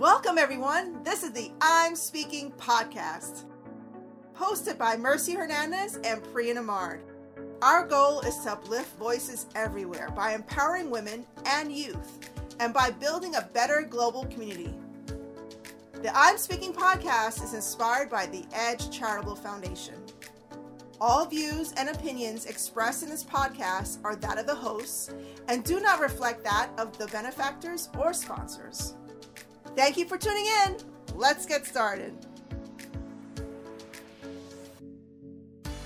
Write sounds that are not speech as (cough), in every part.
Welcome, everyone. This is the I'm Speaking podcast, hosted by Mercy Hernandez and Priya Nembhard. Our goal is to uplift voices everywhere by empowering women and youth and by building a better global community. The I'm Speaking podcast is inspired by the Edge Charitable Foundation. All views and opinions expressed in this podcast are that of the hosts and do not reflect that of the benefactors or sponsors. Thank you for tuning in. Let's get started.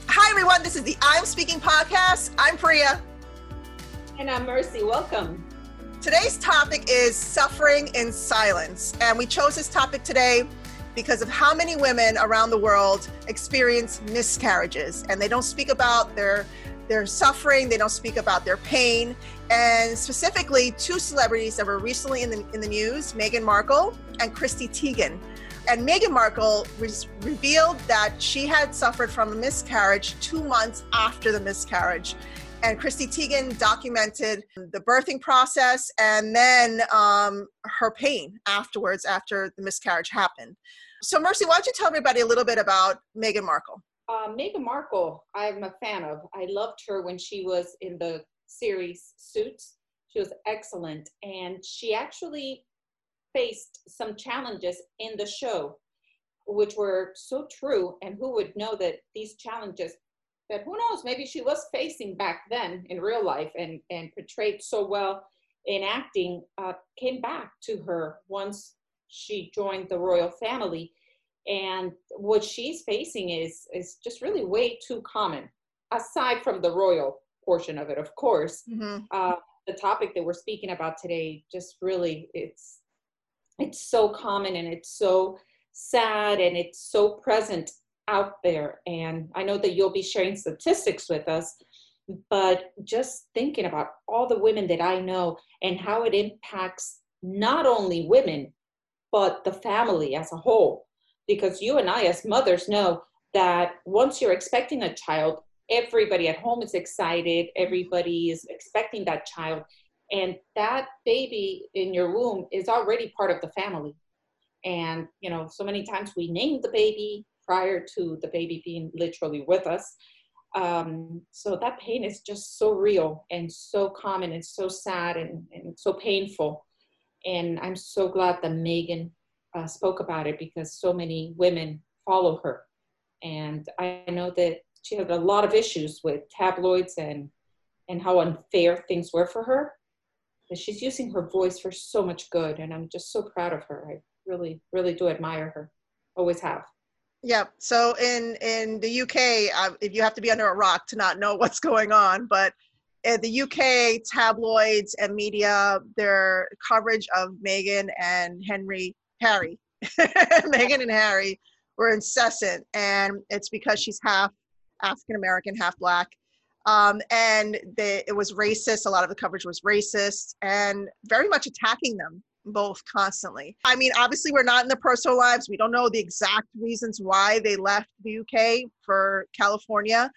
Hi, everyone. This is the I'm Speaking podcast. I'm Priya. And I'm Mercy. Welcome. Today's topic is suffering in silence. And we chose this topic today because of how many women around the world experience miscarriages and they don't speak about their their suffering, they don't speak about their pain. And specifically, two celebrities that were recently in the, in the news Meghan Markle and Chrissy Teigen. And Meghan Markle was revealed that she had suffered from a miscarriage two months after the miscarriage. And Chrissy Teigen documented the birthing process and then um, her pain afterwards, after the miscarriage happened. So, Mercy, why don't you tell everybody a little bit about Meghan Markle? Uh, Meghan Markle, I'm a fan of. I loved her when she was in the series Suits. She was excellent. And she actually faced some challenges in the show, which were so true. And who would know that these challenges, that who knows, maybe she was facing back then in real life and, and portrayed so well in acting, uh, came back to her once she joined the royal family and what she's facing is is just really way too common aside from the royal portion of it of course. Mm-hmm. uh, the topic that we're speaking about today just really it's it's so common and it's so sad and it's so present out there. And i know that you'll be sharing statistics with us but just thinking about all the women that i know and how it impacts not only women but the family as a whole because you and I, as mothers, know that once you're expecting a child, everybody at home is excited, everybody is expecting that child, and that baby in your womb is already part of the family. And, you know, so many times we name the baby prior to the baby being literally with us. Um, so that pain is just so real and so common and so sad and, and so painful. And I'm so glad that Meghan uh, spoke about it because so many women follow her. And I know that she had a lot of issues with tabloids and, and how unfair things were for her. But she's using her voice for so much good. And I'm just so proud of her. I really, really do admire her. Always have. Yeah. So in in the UK, uh, if you have to be under a rock to not know (laughs) what's going on, but in the UK tabloids and media, their coverage of Meghan and Henry Harry, (laughs) Meghan and Harry were incessant, and it's because she's half African American, half black. Um, and the, it was racist. A lot of the coverage was racist and very much attacking them both constantly. I mean, obviously, we're not in the personal lives. We don't know the exact reasons why they left the UK for California,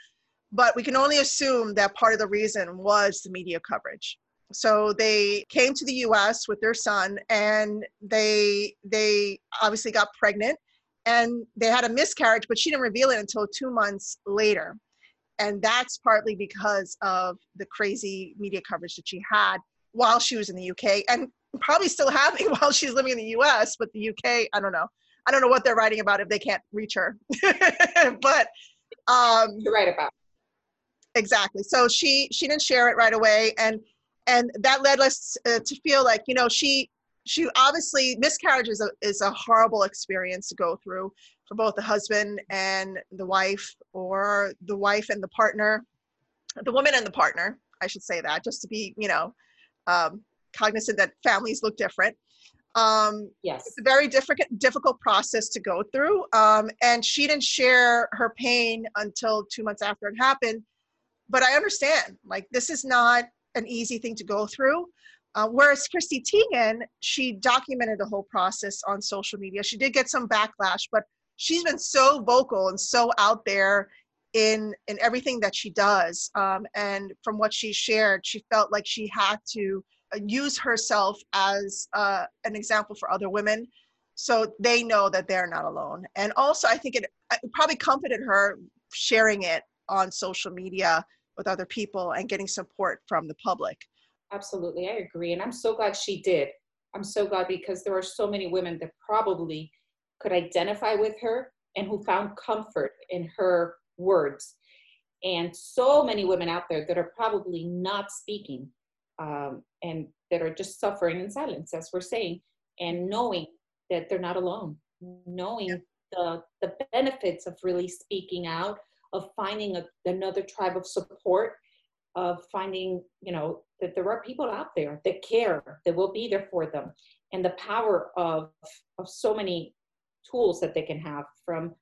but we can only assume that part of the reason was the media coverage so they came to the US with their son and they they obviously got pregnant and they had a miscarriage but she didn't reveal it until 2 months later. And that's partly because of the crazy media coverage that she had while she was in the UK and probably still having (laughs) while she's living in the US but the UK I don't know. I don't know what they're writing about if they can't reach her. (laughs) But um you're right about. Exactly. So she she didn't share it right away and and that led us uh, to feel like you know she she obviously miscarriage is a, is a horrible experience to go through for both the husband and the wife or the wife and the partner the woman and the partner i should say that just to be you know um, cognizant that families look different. Um, yes. it's a very difficult difficult process to go through um, and she didn't share her pain until two months after it happened but i understand like this is not an easy thing to go through. Uh, whereas Chrissy Teigen, she documented the whole process on social media. She did get some backlash, but she's been so vocal and so out there in in everything that she does. Um, and from what she shared, she felt like she had to uh, use herself as uh, an example for other women so they know that they're not alone and also i think it, it probably comforted her sharing it on social media with other people and getting support from the public Absolutely, I agree. And I'm so glad she did. I'm so glad because there are so many women that probably could identify with her and who found comfort in her words. And so many women out there that are probably not speaking um, and that are just suffering in silence, as we're saying, and knowing that they're not alone, knowing yeah. the, the benefits of really speaking out, of finding a, another tribe of support, of finding, you know, that there are people out there that care, that will be there for them, and the power of, of so many tools that they can have from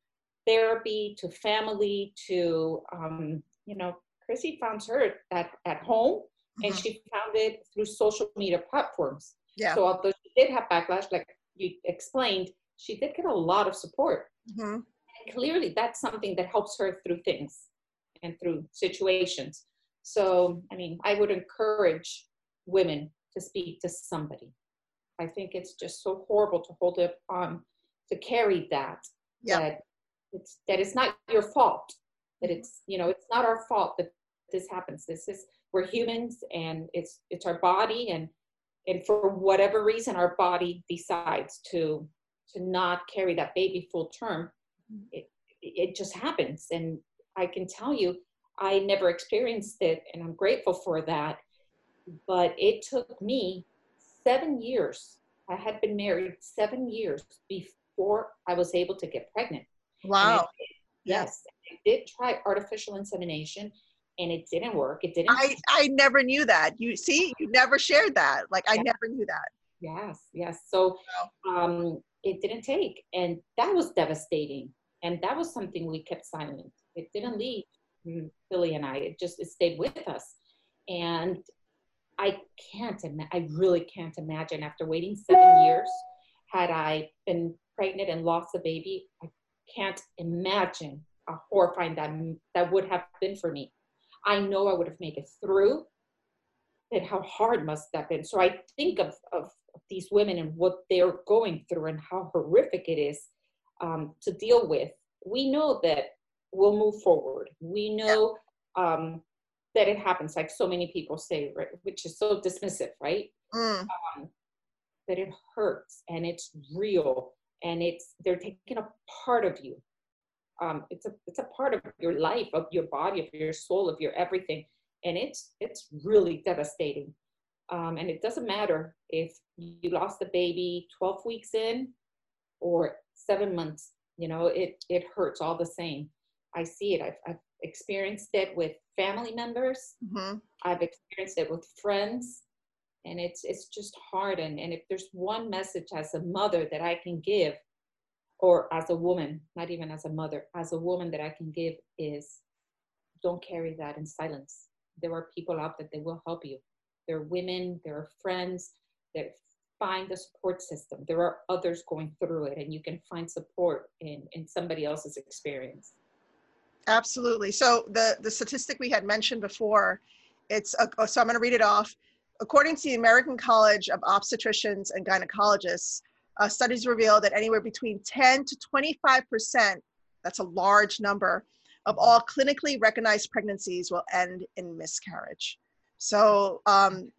therapy to family to, um, you know, Chrissy found her at, at home mm-hmm. and she found it through social media platforms. Yeah. So although she did have backlash, like you explained, she did get a lot of support. Mm-hmm. Clearly, that's something that helps her through things and through situations. So, I mean, I would encourage women to speak to somebody. I think it's just so horrible to hold it on um, to carry that. Yeah. That it's that it's not your fault. That mm-hmm. it's you know it's not our fault that this happens. This is we're humans and it's it's our body and and for whatever reason our body decides to to not carry that baby full term. It it just happens and I can tell you I never experienced it, and I'm grateful for that. But it took me seven years. I had been married seven years before I was able to get pregnant. Wow. yes, I did try artificial insemination, and it didn't work. It didn't. I I never knew that. You see, you never shared that. Like I never knew that. Yes, yes. So um, it didn't take, and that was devastating. And that was something we kept silent. It didn't mm-hmm. leave Billy and I. It just it stayed with us, and I can't. Ima- I really can't imagine after waiting seven years, had I been pregnant and lost a baby. I can't imagine how horrifying that that would have been for me. I know I would have made it through. And how hard must that have been? So I think of, of these women and what they're going through and how horrific it is um, to deal with. We know that we'll move forward. We know um, that it happens, like so many people say, right, which is so dismissive, right? Mm. Um, that it hurts and it's real and it's they're taking a part of you. Um, it's a it's a part of your life, of your body, of your soul, of your everything, and it's it's really devastating. Um, and it doesn't matter if you lost the baby 12 weeks in or seven months. You know, it it hurts all the same. I see it. I've, I've experienced it with family members. Mm-hmm. I've experienced it with friends, and it's it's just hard. And and if there's one message as a mother that I can give, or as a woman, not even as a mother, as a woman that I can give is, don't carry that in silence. There are people out that will help you. There are women. There are friends that find the support system. There are others going through it, and you can find support in in somebody else's experience. Absolutely. So the, the statistic we had mentioned before, it's, a, oh, so I'm going to read it off. According to the American College of Obstetricians and Gynecologists, uh, studies reveal that anywhere between 10 to 25%, that's a large number, of all clinically recognized pregnancies will end in miscarriage. So um,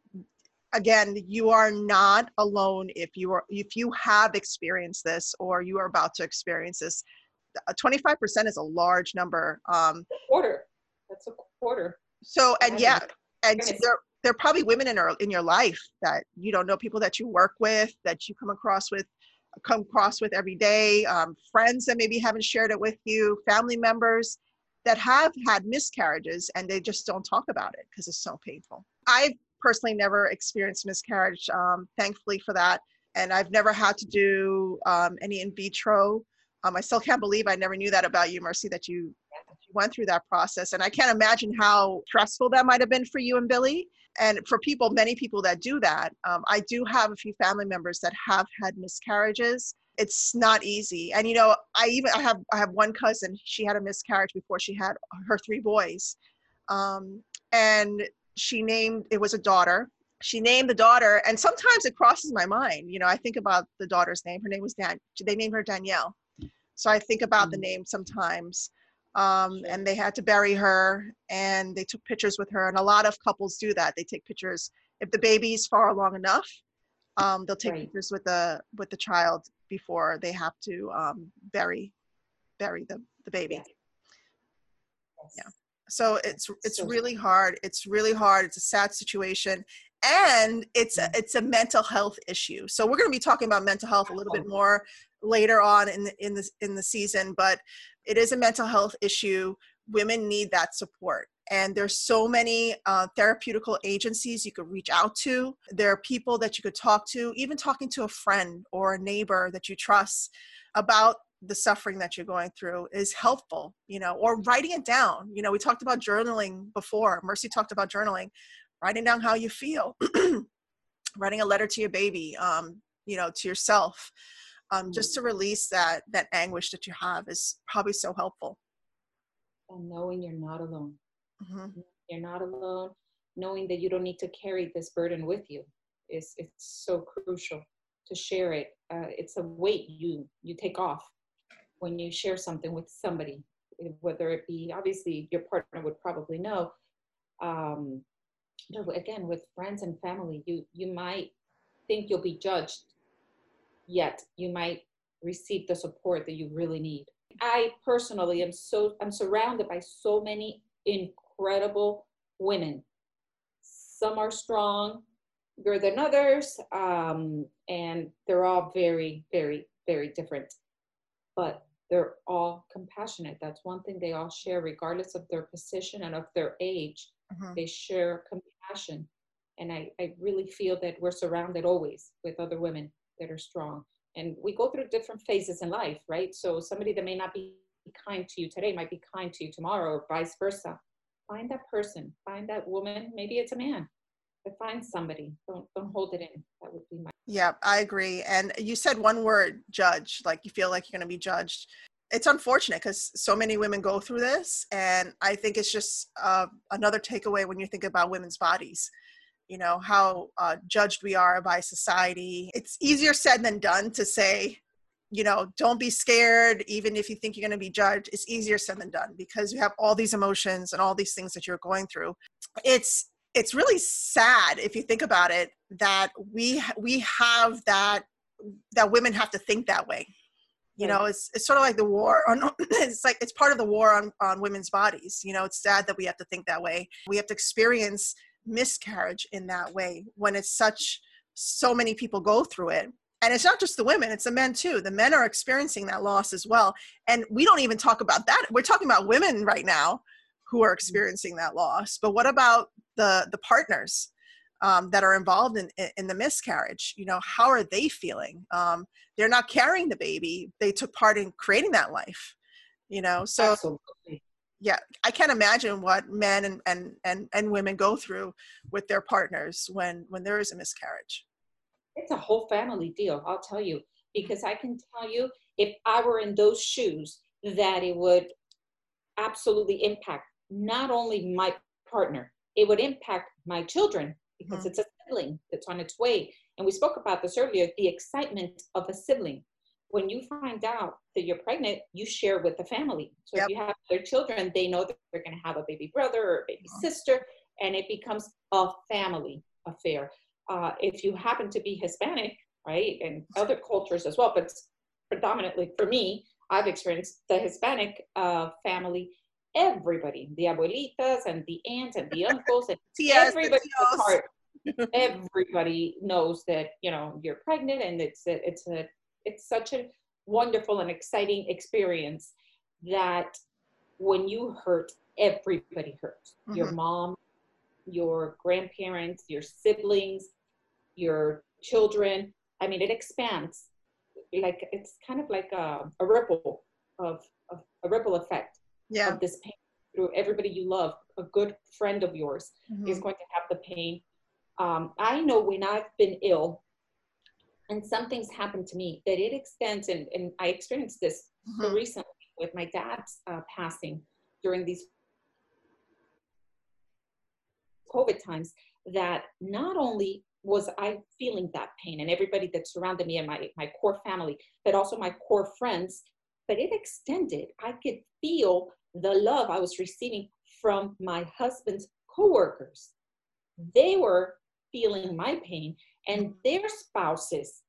again, you are not alone if you are if you have experienced this or you are about to experience this. 25% is a large number. Um, a quarter. That's a quarter. So, and yeah, and there, there are probably women in, our, in your life that you don't know, people that you work with, that you come across with, come across with every day, um, friends that maybe haven't shared it with you, family members that have had miscarriages and they just don't talk about it because it's so painful. I've personally never experienced miscarriage, um, thankfully for that. And I've never had to do um, any in vitro um, I still can't believe I never knew that about you, Mercy, that you, that you went through that process. And I can't imagine how stressful that might have been for you and Billy. And for people, many people that do that, um, I do have a few family members that have had miscarriages. It's not easy. And you know, I even I have I have one cousin. She had a miscarriage before she had her three boys, um, and she named it was a daughter, she named the daughter, and sometimes it crosses my mind. You know, I think about the daughter's name. Her name was Dan. They named her Danielle. So I think about the Mhm. name sometimes. Um, and they had to bury her, and they took pictures with her. And a lot of couples do that. They take pictures if the baby's far along enough. Um, they'll take Right. pictures with the with the child before they have to um, bury bury the the baby. Yes. Yeah. so it's it's So- really hard it's really hard it's a sad situation and it's a, it's a mental health issue. So we're going to be talking about mental health a little bit more later on in the in the in the season but it is a mental health issue. Women need that support. And there's so many uh, therapeutical agencies you could reach out to. There are people that you could talk to even talking to a friend or a neighbor that you trust about the suffering that you're going through is helpful you know or writing it down. You know we talked about journaling before. Mercy talked about journaling writing down how you feel (clears throat) writing a letter to your baby um, you know to yourself um, just to release that that anguish that you have is probably so helpful And knowing you're not alone. Mhm. You're not alone. Knowing that you don't need to carry this burden with you is it's so crucial to share it. Uh, it's a weight you you take off when you share something with somebody, whether it be obviously your partner would probably know. Um, but again, with friends and family, you you might think you'll be judged, yet you might receive the support that you really need. I personally am so I'm surrounded by so many incredible women. Some are strong, stronger than others, um, and they're all very, very, very different. But they're all compassionate. That's one thing they all share, regardless of their position and of their age. Mhm. They share compassion. And I, I really feel that we're surrounded always with other women that are strong. And we go through different phases in life, right? So somebody that may not be kind to you today might be kind to you tomorrow, or vice versa. Find that person, find that woman. Maybe it's a man, but find somebody. Don't don't hold it in. That would be my. Yeah, I agree. And you said one word, judge, like you feel like you're going to be judged. It's unfortunate because so many women go through this. And I think it's just uh, another takeaway when you think about women's bodies, you know, how uh, judged we are by society. It's easier said than done to say, you know, don't be scared, even if you think you're going to be judged. It's easier said than done because you have all these emotions and all these things that you're going through. It's it's really sad if you think about it that we we have that that women have to think that way you know it's it's sort of like the war on (clears throat) it's like it's part of the war on on women's bodies you know it's sad that we have to think that way. We have to experience miscarriage in that way when it's such so many people go through it. And it's not just the women it's the men too. The men are experiencing that loss as well. And we don't even talk about that. We're talking about women right now who are mm-hmm. experiencing that loss. But what about the the partners um, that are involved in, in the miscarriage you know how are they feeling? Um, they're not carrying the baby. They took part in creating that life you know? So Absolutely. yeah i can't imagine what men and, and and and women go through with their partners when when there is a miscarriage. It's a whole family deal, I'll tell you, because I can tell you if I were in those shoes, that it would absolutely impact not only my partner, it would impact my children because Mhm. it's a sibling that's on its way. And we spoke about this earlier the excitement of a sibling. When you find out that you're pregnant, you share with the family. So Yep. if you have other children, they know that they're going to have a baby brother or a baby Mhm. sister, and it becomes a family affair. Uh, if you happen to be Hispanic, right, and other cultures as well, but predominantly for me, I've experienced the Hispanic uh, family. Everybody, the abuelitas and the aunts and the uncles, and (laughs) everybody tios. part, (laughs) everybody knows that you know you're pregnant, and it's a, it's a it's such a wonderful and exciting experience that when you hurt, everybody hurts. Your Mhm. mom, your grandparents, your siblings, your children. I mean, it expands. Like it's kind of like a, a ripple of, of a ripple effect yeah of this pain through everybody you love. A good friend of yours Mhm. is going to have the pain. Um, I know when I've been ill and something's happened to me that it extends, and, and I experienced this Mhm. recently with my dad's uh, passing during these COVID times, that not only was I feeling that pain and everybody that surrounded me and my, my core family, but also my core friends, but it extended. I could feel the love I was receiving from my husband's coworkers. They were feeling my pain and mm-hmm. their spouses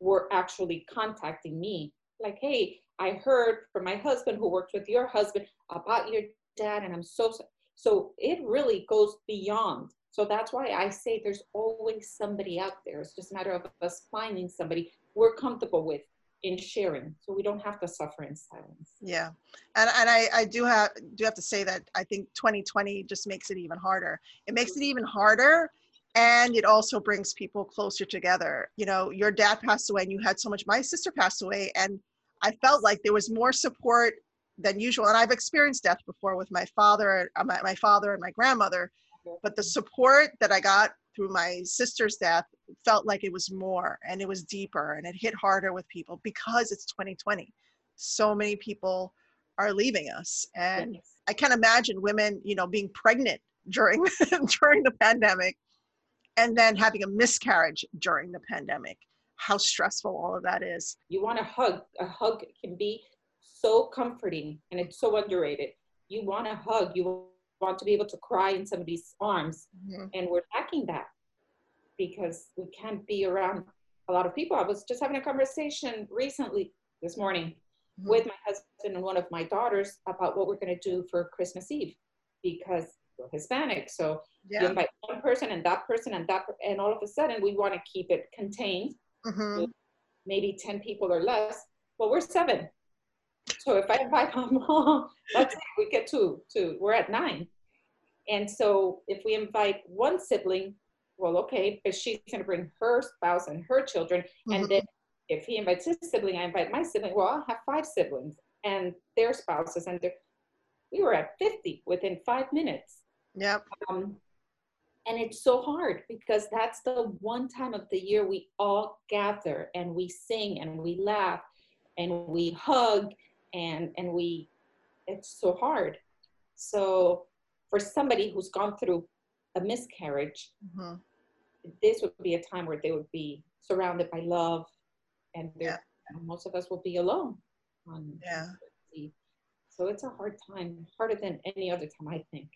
were actually contacting me like, hey, I heard from my husband who works with your husband about your dad, and I'm so sorry. so it really goes beyond. So that's why I say there's always somebody out there. It's just a matter of us finding somebody we're comfortable with in sharing, so we don't have to suffer in silence. Yeah, and and I I do have do have to say that I think 2020 just makes it even harder. It makes it even harder and it also brings people closer together you know your dad passed away and you had so much my sister passed away and i felt like there was more support than usual and i've experienced death before with my father uh, my, my father and my grandmother but the support that i got through my sister's death felt like it was more and it was deeper and it hit harder with people because it's 2020 so many people are leaving us and i can't imagine women you know being pregnant during (laughs) during the pandemic and then having a miscarriage during the pandemic. How stressful all of that is. You want a hug. A hug can be so comforting and it's so underrated. You want a hug. You want to be able to cry in somebody's arms mm-hmm. and we're lacking that because we can't be around a lot of people i was just having a conversation recently this morning mm-hmm. with my husband and one of my daughters about what we're going to do for christmas eve because we're hispanic so yeah. you invite one person and that person and that and all of a sudden we want to keep it contained mm-hmm. maybe 10 people or less well we're seven so if i invite my mom that's it we get two, two we're at nine and so if we invite one sibling well okay but she's going to bring her spouse and her children mm-hmm. and then if he invites his sibling i invite my sibling well i'll have five siblings and their spouses and their we were at 50 within five minutes Yep. Um, and it's so hard because that's the one time of the year we all gather and we sing and we laugh and we hug and and we it's so hard. So for somebody who's gone through a miscarriage mm-hmm. this would be a time where they would be surrounded by love and yeah. most of us will be alone on yeah. so it's a hard time harder than any other time i think.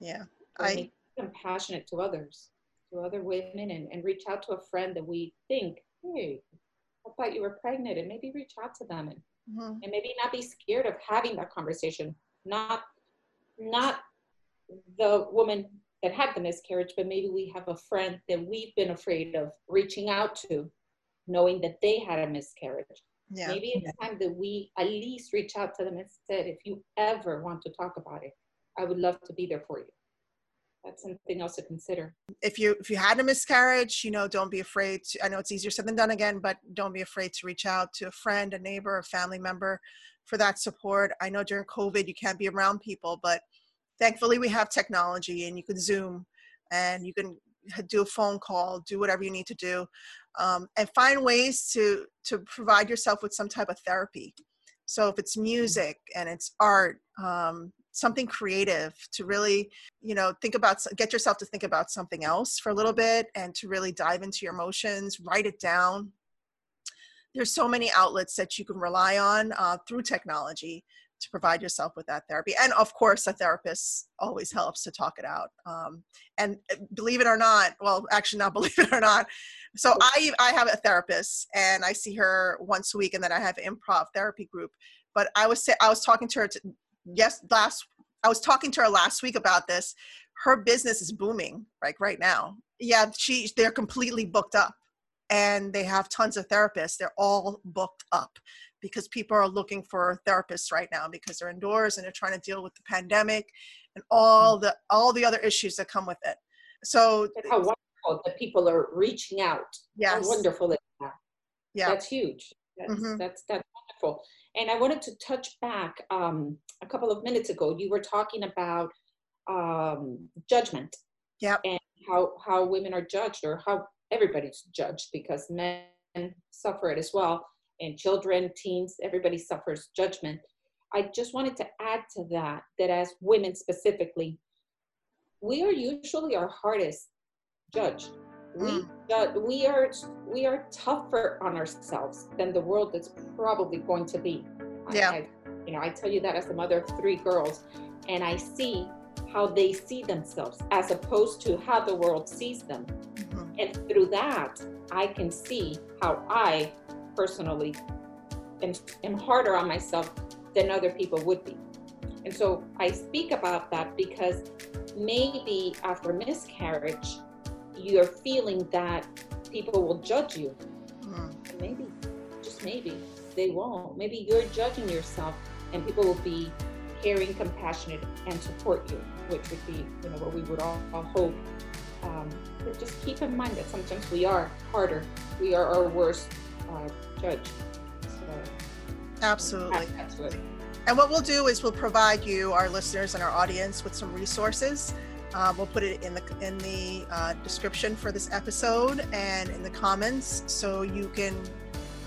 Yeah. I compassionate to others, to other women, and, and reach out to a friend that we think, hey, I thought you were pregnant, and maybe reach out to them and, mm-hmm. and maybe not be scared of having that conversation. Not not the woman that had the miscarriage, but maybe we have a friend that we've been afraid of reaching out to, knowing that they had a miscarriage. Yeah. Maybe it's yeah. time that we at least reach out to them and said, if you ever want to talk about it, I would love to be there for you that's something else to consider. If you if you had a miscarriage, you know, don't be afraid. To, I know it's easier said than done again, but don't be afraid to reach out to a friend, a neighbor, a family member for that support. I know during COVID you can't be around people, but thankfully we have technology and you can Zoom and you can do a phone call, do whatever you need to do, um, and find ways to to provide yourself with some type of therapy. So if it's music and it's art, um, something creative to really you know think about get yourself to think about something else for a little bit and to really dive into your emotions write it down. There's so many outlets that you can rely on uh, through technology to provide yourself with that therapy. And of course a therapist always helps to talk it out um, and uh, believe it or not well actually not (laughs) believe it or not so i i have a therapist and i see her once a week and then i have improv therapy group but i was say i was talking to her to, yes last i was talking to her last week about this. Her business is booming like right now. Yeah she they're completely booked up and they have tons of therapists. They're all booked up because people are looking for therapists right now because they're indoors and they're trying to deal with the pandemic and all the all the other issues that come with it. So how wonderful that people are reaching out. Yes. how wonderful is that yeah. That's huge. That's, mm-hmm. that's that's wonderful and I wanted to touch back um, a couple of minutes ago. You were talking about um, judgment. Yeah. And how, how women are judged or how everybody's judged because men suffer it as well. And children, teens, everybody suffers judgment. I just wanted to add to that, that as women specifically, we are usually our hardest judge. We ju- we are we are tougher on ourselves than the world is probably going to be. Yeah. I, you know, I tell you that as a mother of three girls, and I see how they see themselves as opposed to how the world sees them. Mhm. And through that, I can see how I personally am, am harder on myself than other people would be. And so I speak about that because maybe after miscarriage, you're feeling that people will judge you. Mm. Maybe, just maybe, they won't. Maybe you're judging yourself and people will be caring, compassionate, and support you, which would be, you know, what we would all, all hope. Um, but just keep in mind that sometimes we are harder. We are our worst uh, judge. So, Absolutely. that's what. And what we'll do is we'll provide you, our listeners and our audience, with some resources. Uh, we'll put it in the in the uh, description for this episode and in the comments, so you can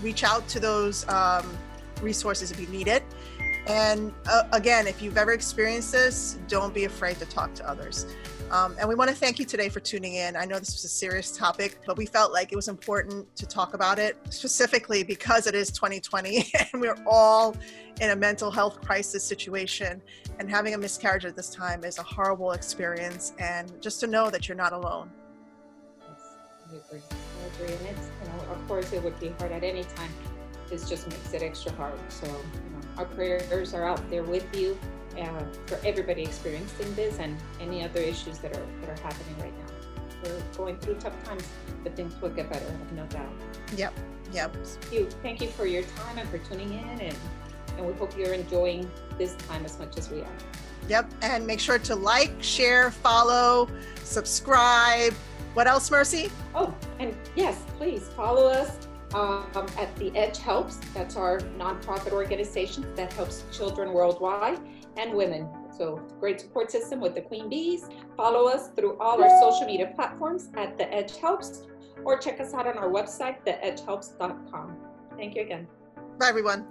reach out to those um, resources if you need it. And uh, again, if you've ever experienced this, don't be afraid to talk to others. Um, and we want to thank you today for tuning in. I know this was a serious topic, but we felt like it was important to talk about it specifically because it is 2020 (laughs) and we're all in a mental health crisis situation. And having a miscarriage at this time is a horrible experience. And just to know that you're not alone. Yes, I agree. I agree. And it's, you know, of course, it would be hard at any time. This just makes it extra hard. So, our prayers are out there with you uh, for everybody experiencing this and any other issues that are that are happening right now. We're going through tough times, but things will get better. I have no doubt. Yep. Yep. Thank you. Thank you for your time and for tuning in, and and we hope you're enjoying this time as much as we are. Yep. And make sure to like, share, follow, subscribe. What else, Mercy? Oh, and yes, please follow us um, at The Edge Helps. That's our nonprofit organization that helps children worldwide and women. So, great support system with the Queen Bees. Follow us through all our social media platforms at The Edge Helps or check us out on our website, theedgehelps.com. Thank you again. Bye, everyone.